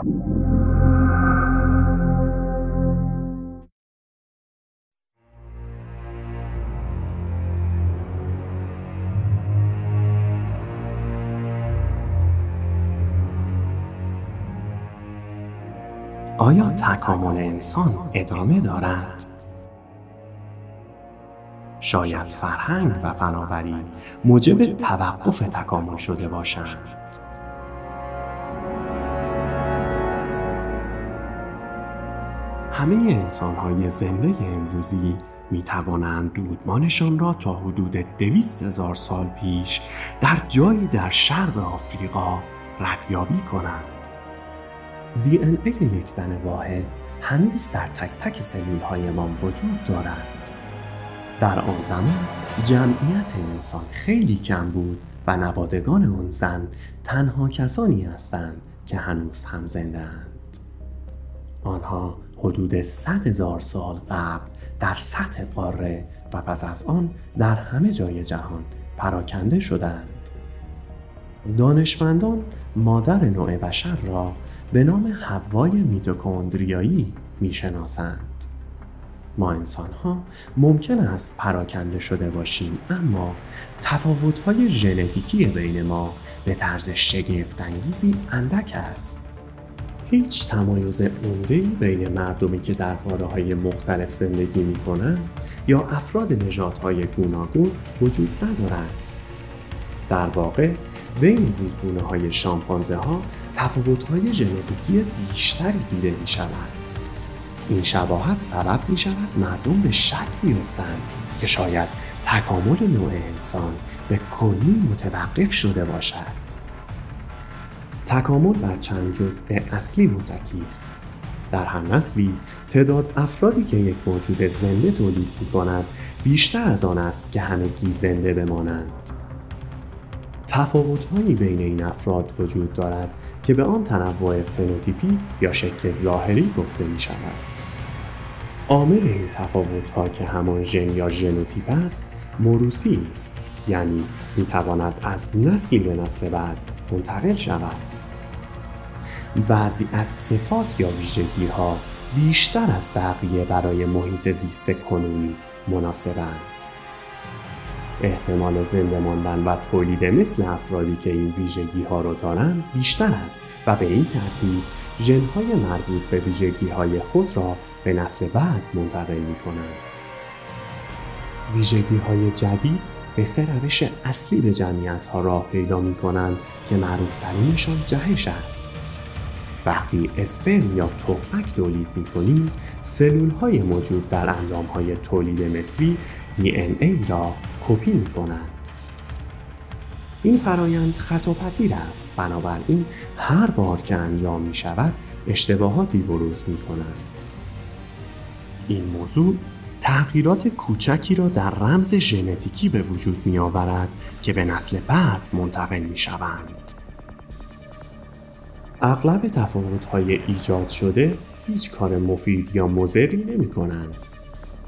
آیا تکامل انسان ادامه دارد؟ شاید فرهنگ و فناوری موجب توقف تکامل شده باشند. همه انسان های زنده امروزی می توانند دودمانشان را تا حدود دویست هزار سال پیش در جایی در شرق آفریقا ردیابی کنند. دی ان ای یک زن واحد هنوز در تک تک سلول هایمان وجود دارد. در آن زمان جمعیت انسان خیلی کم بود و نوادگان آن زن تنها کسانی هستند که هنوز هم زنده اند. آنها حدود صد هزار سال قبل در سطح قاره و پس از آن در همه جای جهان پراکنده شدند. دانشمندان مادر نوع بشر را به نام هوای میتوکندریایی می‌شناسند. ما انسان ها ممکن است پراکنده شده باشیم اما تفاوت های ژنتیکی بین ما به طرز شگفتانگیزی اندک است. هیچ تمایز عمده بین مردمی که در قاره مختلف زندگی می کنند یا افراد نژادهای های گوناگون وجود ندارد. در واقع بین زیرگونه های شامپانزه ها تفاوت های ژنتیکی بیشتری دیده می شود. این شباهت سبب می شود مردم به شک بیفتند که شاید تکامل نوع انسان به کلی متوقف شده باشد. تکامل بر چند جزء اصلی متکی است. در هر نسلی تعداد افرادی که یک موجود زنده تولید می کند بیشتر از آن است که همگی زنده بمانند. تفاوتهایی بین این افراد وجود دارد که به آن تنوع فنوتیپی یا شکل ظاهری گفته می شود. عامل این تفاوت ها که همان ژن یا ژنوتیپ است موروثی است یعنی می تواند از نسل به نسل بعد منتقل شود بعضی از صفات یا ویژگی ها بیشتر از بقیه برای محیط زیست کنونی مناسبند احتمال زنده ماندن و تولید مثل افرادی که این ویژگی ها رو دارند بیشتر است و به این ترتیب ژنهای مربوط به ویژگی های خود را به نسل بعد منتقل می کنند. ویژگی های جدید به سه روش اصلی به جمعیت ها راه پیدا می کنند که معروفترینشان جهش است. وقتی اسپرم یا تخمک تولید می کنیم، سلول های موجود در اندام های تولید مثلی DNA را کپی می کنند. این فرایند خطاپذیر است بنابراین هر بار که انجام می شود اشتباهاتی بروز می کنند. این موضوع تغییرات کوچکی را در رمز ژنتیکی به وجود می آورد که به نسل بعد منتقل می شوند. اغلب تفاوت های ایجاد شده هیچ کار مفید یا مضری نمی کنند.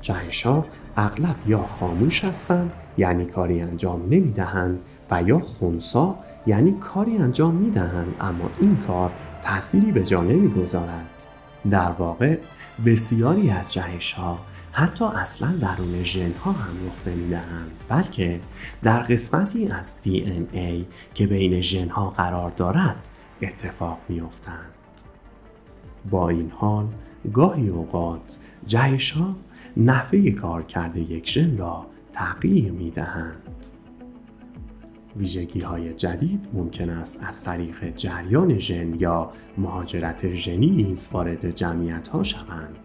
جهش ها اغلب یا خاموش هستند یعنی کاری انجام نمی دهند و یا خونسا یعنی کاری انجام می دهند اما این کار تأثیری به جا نمی گذارد. در واقع بسیاری از جهش ها حتی اصلا درون ژن ها هم رخ نمی دهند بلکه در قسمتی از DNA که بین ژن ها قرار دارد اتفاق می افتند. با این حال گاهی اوقات جهش ها نحوه کار کرده یک ژن را تغییر می دهند. ویژگی های جدید ممکن است از طریق جریان ژن یا مهاجرت ژنی نیز وارد جمعیت ها شوند.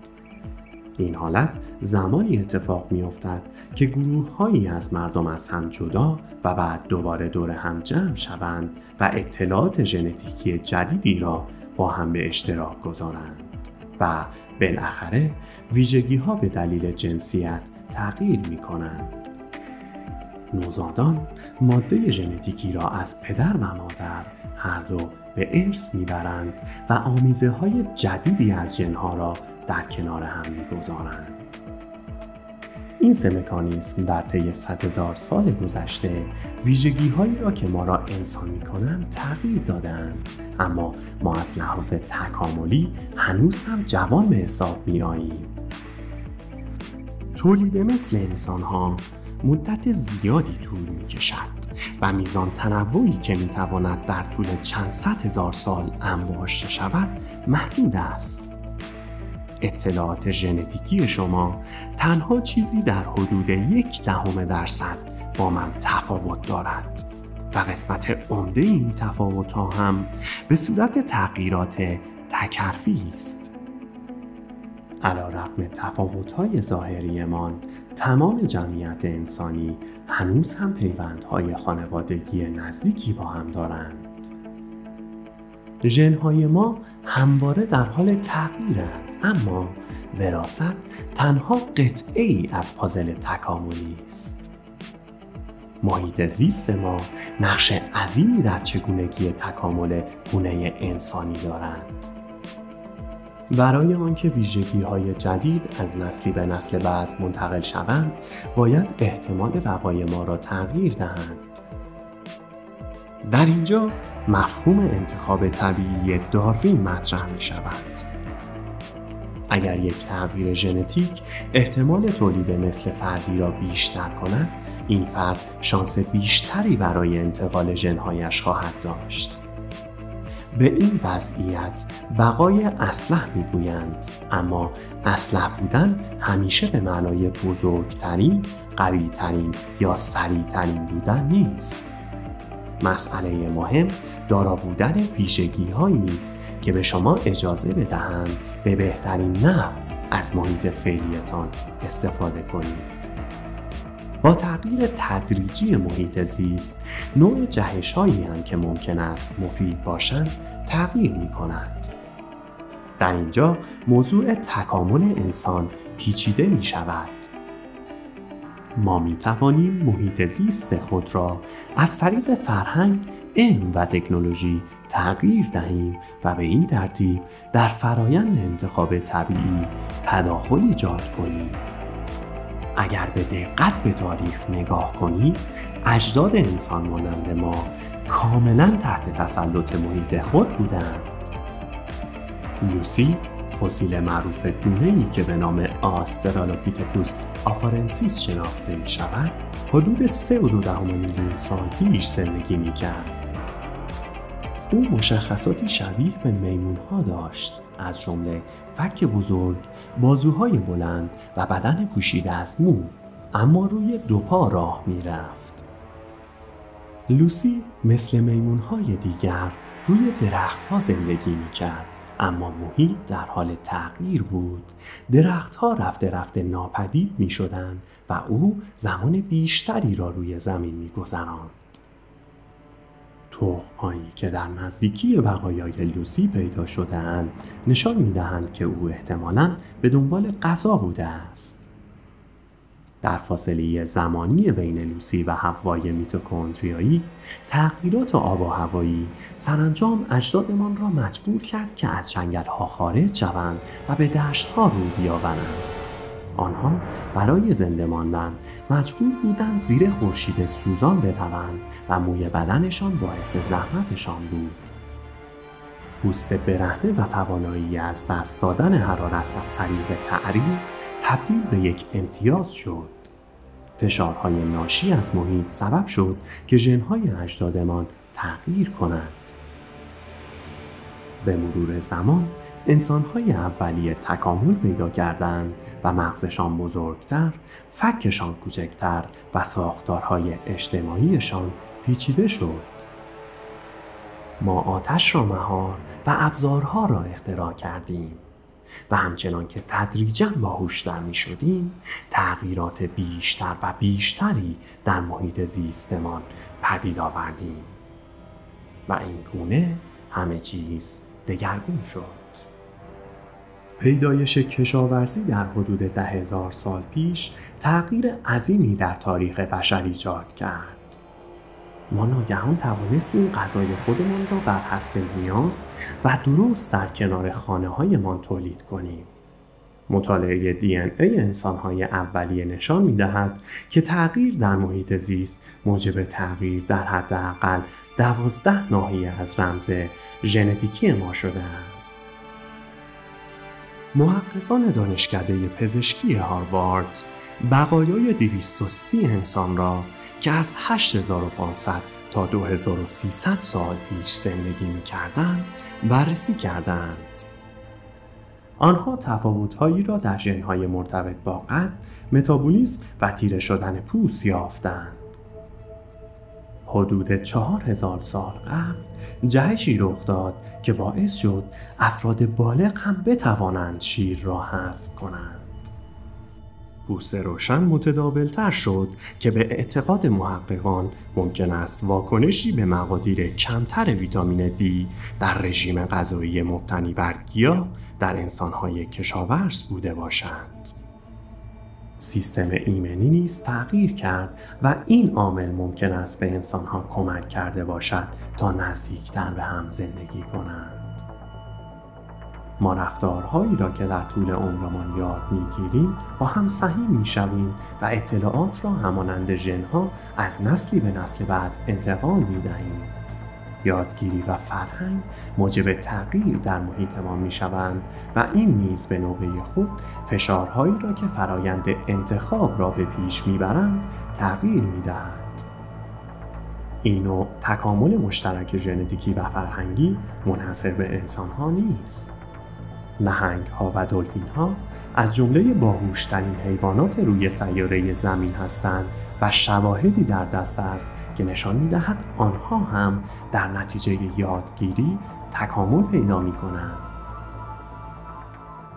این حالت زمانی اتفاق می افتد که گروه هایی از مردم از هم جدا و بعد دوباره دور هم جمع شوند و اطلاعات ژنتیکی جدیدی را با هم به اشتراک گذارند و بالاخره ویژگی ها به دلیل جنسیت تغییر می کنند. نوزادان ماده ژنتیکی را از پدر و مادر هر دو به ارث می‌برند و آمیزه های جدیدی از جنها را در کنار هم می‌گذارند. این سه مکانیسم در طی صد هزار سال گذشته ویژگی هایی را که ما را انسان می کنند تغییر دادند اما ما از لحاظ تکاملی هنوز هم جوان به حساب می آییم تولید مثل انسان ها مدت زیادی طول می کشد و میزان تنوعی که می تواند در طول چند صد هزار سال انباشته شود محدود است. اطلاعات ژنتیکی شما تنها چیزی در حدود یک دهم درصد با من تفاوت دارد و قسمت عمده این تفاوت ها هم به صورت تغییرات تکرفی است. علا رقم تفاوت های ظاهریمان تمام جمعیت انسانی هنوز هم پیوندهای خانوادگی نزدیکی با هم دارند. ژنهای ما همواره در حال تغییرند اما وراست تنها قطعه ای از پازل تکاملی است. محیط زیست ما نقش عظیمی در چگونگی تکامل گونه انسانی دارند. برای آنکه ویژگی های جدید از نسلی به نسل بعد منتقل شوند باید احتمال بقای ما را تغییر دهند. در اینجا مفهوم انتخاب طبیعی داروین مطرح می شود اگر یک تغییر ژنتیک احتمال تولید مثل فردی را بیشتر کند این فرد شانس بیشتری برای انتقال ژنهایش خواهد داشت. به این وضعیت بقای اسلح می‌گویند اما اسلح بودن همیشه به معنای بزرگترین قویترین یا سریعترین بودن نیست مسئله مهم دارا بودن ویژگی هایی است که به شما اجازه بدهند به بهترین نحو از محیط فعلیتان استفاده کنید. با تغییر تدریجی محیط زیست نوع جهش هایی هم که ممکن است مفید باشند تغییر می کند. در اینجا موضوع تکامل انسان پیچیده می شود. ما می توانیم محیط زیست خود را از طریق فرهنگ علم و تکنولوژی تغییر دهیم و به این ترتیب در فرایند انتخاب طبیعی تداخل ایجاد کنیم اگر به دقت به تاریخ نگاه کنید اجداد انسان مانند ما کاملا تحت تسلط محیط خود بودند. لوسی فسیل معروف گونه ای که به نام آسترالوپیتکوس آفارنسیس شناخته می شود حدود 3.2 میلیون سال پیش زندگی می کرد او مشخصاتی شبیه به میمون ها داشت از جمله فک بزرگ، بازوهای بلند و بدن پوشیده از مو اما روی دو پا راه می رفت. لوسی مثل میمون های دیگر روی درختها زندگی می کرد اما محیط در حال تغییر بود درختها رفته رفته ناپدید می شدن و او زمان بیشتری را روی زمین می گذراند. تخمهایی که در نزدیکی بقایای لوسی پیدا شدهاند نشان می‌دهند که او احتمالا به دنبال غذا بوده است. در فاصله زمانی بین لوسی و هوای میتوکندریایی تغییرات آب و هوایی سرانجام اجدادمان را مجبور کرد که از جنگل ها خارج شوند و به دشت ها رو بیاورند. آنها برای زنده ماندن مجبور بودند زیر خورشید سوزان بدوند و موی بدنشان باعث زحمتشان بود. پوست برهنه و توانایی از دست دادن حرارت از طریق تعریف تبدیل به یک امتیاز شد. فشارهای ناشی از محیط سبب شد که ژنهای اجدادمان تغییر کنند. به مرور زمان انسانهای اولیه تکامل پیدا کردند و مغزشان بزرگتر، فکشان کوچکتر و ساختارهای اجتماعیشان پیچیده شد. ما آتش را مهار و ابزارها را اختراع کردیم و همچنان که تدریجا باهوشتر می شدیم تغییرات بیشتر و بیشتری در محیط زیستمان پدید آوردیم و این گونه همه چیز دگرگون شد. پیدایش کشاورزی در حدود ده هزار سال پیش تغییر عظیمی در تاریخ بشر ایجاد کرد. ما ناگهان توانستیم غذای خودمان را بر حسب نیاز و درست در کنار خانه هایمان تولید کنیم. مطالعه دی ان ای انسان های اولیه نشان می دهد که تغییر در محیط زیست موجب تغییر در حداقل دوازده ناحیه از رمز ژنتیکی ما شده است. محققان دانشکده پزشکی هاروارد بقایای 230 انسان را که از 8500 تا 2300 سال پیش زندگی می کردند بررسی کردند. آنها تفاوتهایی را در ژنهای مرتبط با قد، متابولیسم و تیره شدن پوست یافتند. حدود چهار هزار سال قبل جهشی رخ داد که باعث شد افراد بالغ هم بتوانند شیر را حذف کنند. پوست روشن متداولتر شد که به اعتقاد محققان ممکن است واکنشی به مقادیر کمتر ویتامین دی در رژیم غذایی مبتنی بر گیاه در انسانهای کشاورز بوده باشند. سیستم ایمنی نیز تغییر کرد و این عامل ممکن است به انسانها کمک کرده باشد تا نزدیکتر به هم زندگی کنند. ما رفتارهایی را که در طول عمرمان یاد می‌گیریم با هم سهیم می‌شویم و اطلاعات را همانند ژنها از نسلی به نسل بعد انتقال می‌دهیم یادگیری و فرهنگ موجب تغییر در محیط ما می شوند و این نیز به نوبه خود فشارهایی را که فرایند انتخاب را به پیش می‌برند تغییر می دهند. این تکامل مشترک ژنتیکی و فرهنگی منحصر به انسان ها نیست. نهنگ ها و دلفین ها از جمله باهوشترین حیوانات روی سیاره زمین هستند و شواهدی در دست است که نشان می دهد آنها هم در نتیجه یادگیری تکامل پیدا می کنند.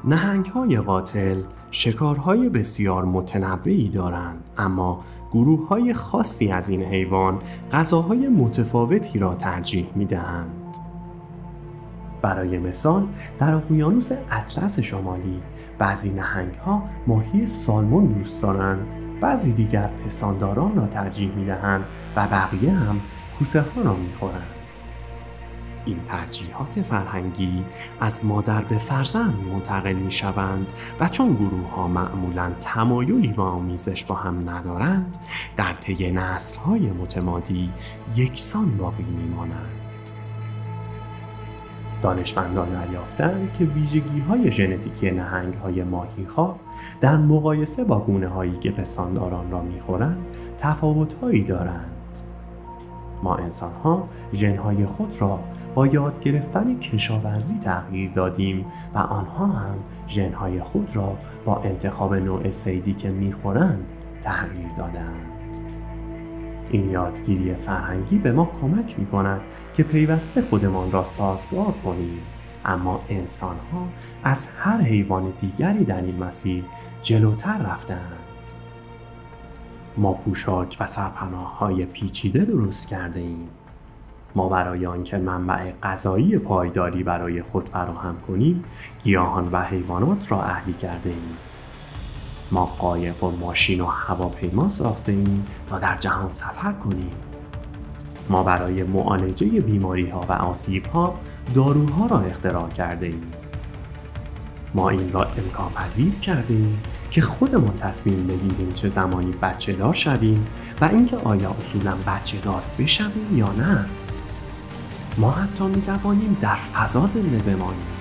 نهنگ های قاتل شکارهای بسیار متنوعی دارند اما گروه های خاصی از این حیوان غذاهای متفاوتی را ترجیح می دهند. برای مثال در اقیانوس اطلس شمالی بعضی نهنگ ها ماهی سالمون دوست دارند بعضی دیگر پسانداران را ترجیح می دهند و بقیه هم کوسه ها را می خورند. این ترجیحات فرهنگی از مادر به فرزند منتقل می شوند و چون گروه ها معمولا تمایلی با آمیزش با هم ندارند در طی نسل های متمادی یکسان باقی می مانند. دانشمندان دریافتند که ویژگی های ژنتیکی نهنگ های ماهی در مقایسه با گونه هایی که پستانداران را می‌خورند تفاوت هایی دارند. ما انسان ها ژن های خود را با یاد گرفتن کشاورزی تغییر دادیم و آنها هم ژن های خود را با انتخاب نوع سیدی که می‌خورند تغییر دادند. این یادگیری فرهنگی به ما کمک می کند که پیوسته خودمان را سازگار کنیم. اما انسان ها از هر حیوان دیگری در این مسیر جلوتر رفتند ما پوشاک و سرپناه های پیچیده درست کرده ایم ما برای آنکه منبع غذایی پایداری برای خود فراهم کنیم گیاهان و حیوانات را اهلی کرده ایم ما قایق و ماشین و هواپیما ساخته ایم تا در جهان سفر کنیم. ما برای معالجه بیماری ها و آسیب ها داروها را اختراع کرده ایم ما این را امکان پذیر کرده ایم که خودمان تصمیم بگیریم چه زمانی بچه دار شویم و اینکه آیا اصولا بچه دار بشویم یا نه. ما حتی می توانیم در فضا زنده بمانیم.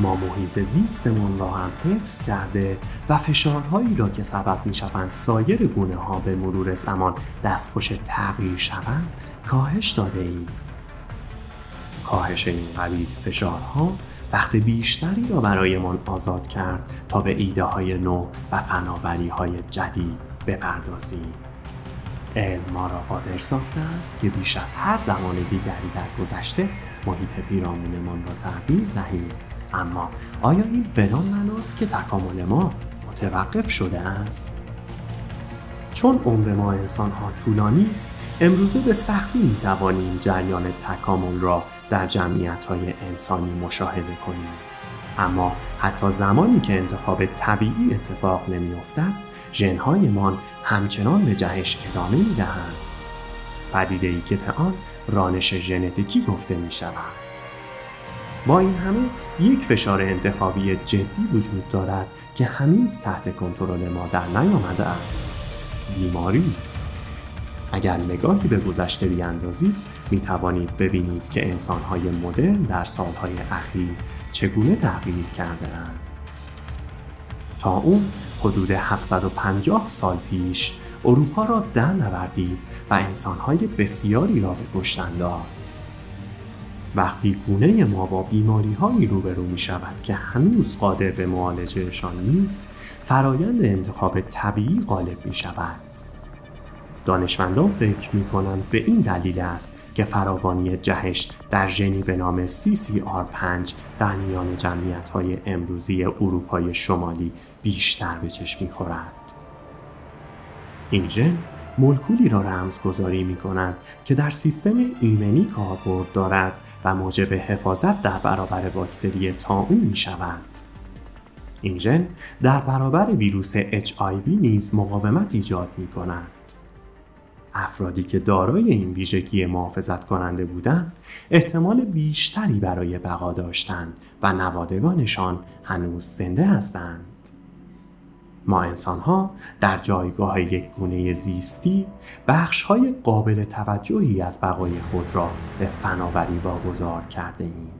ما محیط زیستمان را هم حفظ کرده و فشارهایی را که سبب می شوند سایر گونه ها به مرور زمان دستخوش تغییر شوند کاهش داده ایم. کاهش این قبیل فشارها وقت بیشتری را برایمان آزاد کرد تا به ایده های نو و فناوری های جدید بپردازیم. علم ما را قادر ساخته است که بیش از هر زمان دیگری در گذشته محیط پیرامونمان را تغییر دهیم اما آیا این بدان معناست که تکامل ما متوقف شده است؟ چون عمر ما انسان ها طولانی است امروزه به سختی می توانیم جریان تکامل را در جمعیت های انسانی مشاهده کنیم. اما حتی زمانی که انتخاب طبیعی اتفاق نمی افتد ژنهایمان همچنان به جهش ادامه می دهند پدیده ای که به آن رانش ژنتیکی گفته می شود با این همه یک فشار انتخابی جدی وجود دارد که هنوز تحت کنترل ما در نیامده است بیماری اگر نگاهی به گذشته بیاندازید می توانید ببینید که انسانهای مدرن در سالهای اخیر چگونه تغییر کرده اند. تا اون حدود 750 سال پیش اروپا را در نوردید و انسانهای بسیاری را به کشتن داد. وقتی گونه ما با بیماری هایی روبرو می شود که هنوز قادر به معالجهشان نیست فرایند انتخاب طبیعی غالب می شود. دانشمندان فکر می کنند به این دلیل است که فراوانی جهش در ژنی به نام CCR5 در میان جمعیت های امروزی اروپای شمالی بیشتر به چشم می خورد. این ژن مولکولی را رمزگذاری می کند که در سیستم ایمنی کاربرد دارد و موجب حفاظت در برابر باکتری تاون می شود. این ژن در برابر ویروس HIV نیز مقاومت ایجاد می کند. افرادی که دارای این ویژگی محافظت کننده بودند احتمال بیشتری برای بقا داشتند و نوادگانشان هنوز زنده هستند. ما انسان ها در جایگاه یک گونه زیستی بخش های قابل توجهی از بقای خود را به فناوری واگذار کرده ایم.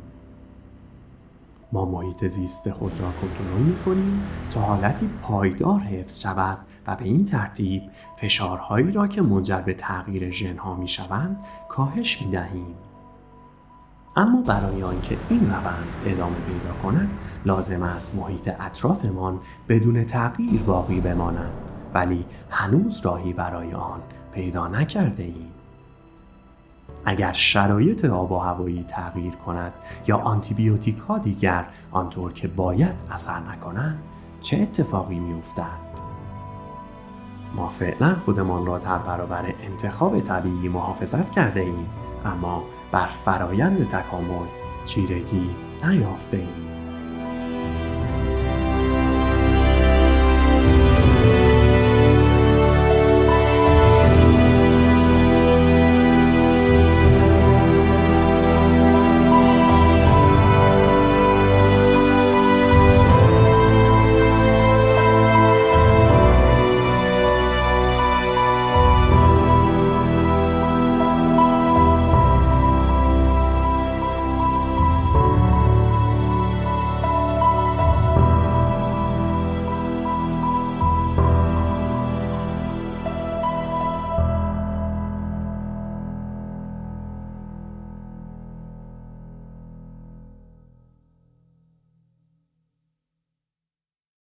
ما محیط زیست خود را کنترل می کنیم تا حالتی پایدار حفظ شود و به این ترتیب فشارهایی را که منجر به تغییر ژنها می شوند کاهش می دهیم. اما برای آنکه این روند ادامه پیدا کند لازم است محیط اطرافمان بدون تغییر باقی بماند ولی هنوز راهی برای آن پیدا نکرده ایم. اگر شرایط آب و هوایی تغییر کند یا آنتیبیوتیک ها دیگر آنطور که باید اثر نکنند چه اتفاقی می افتد؟ ما فعلا خودمان را در برابر انتخاب طبیعی محافظت کرده ایم اما بر فرایند تکامل چیرگی نیافته ایم.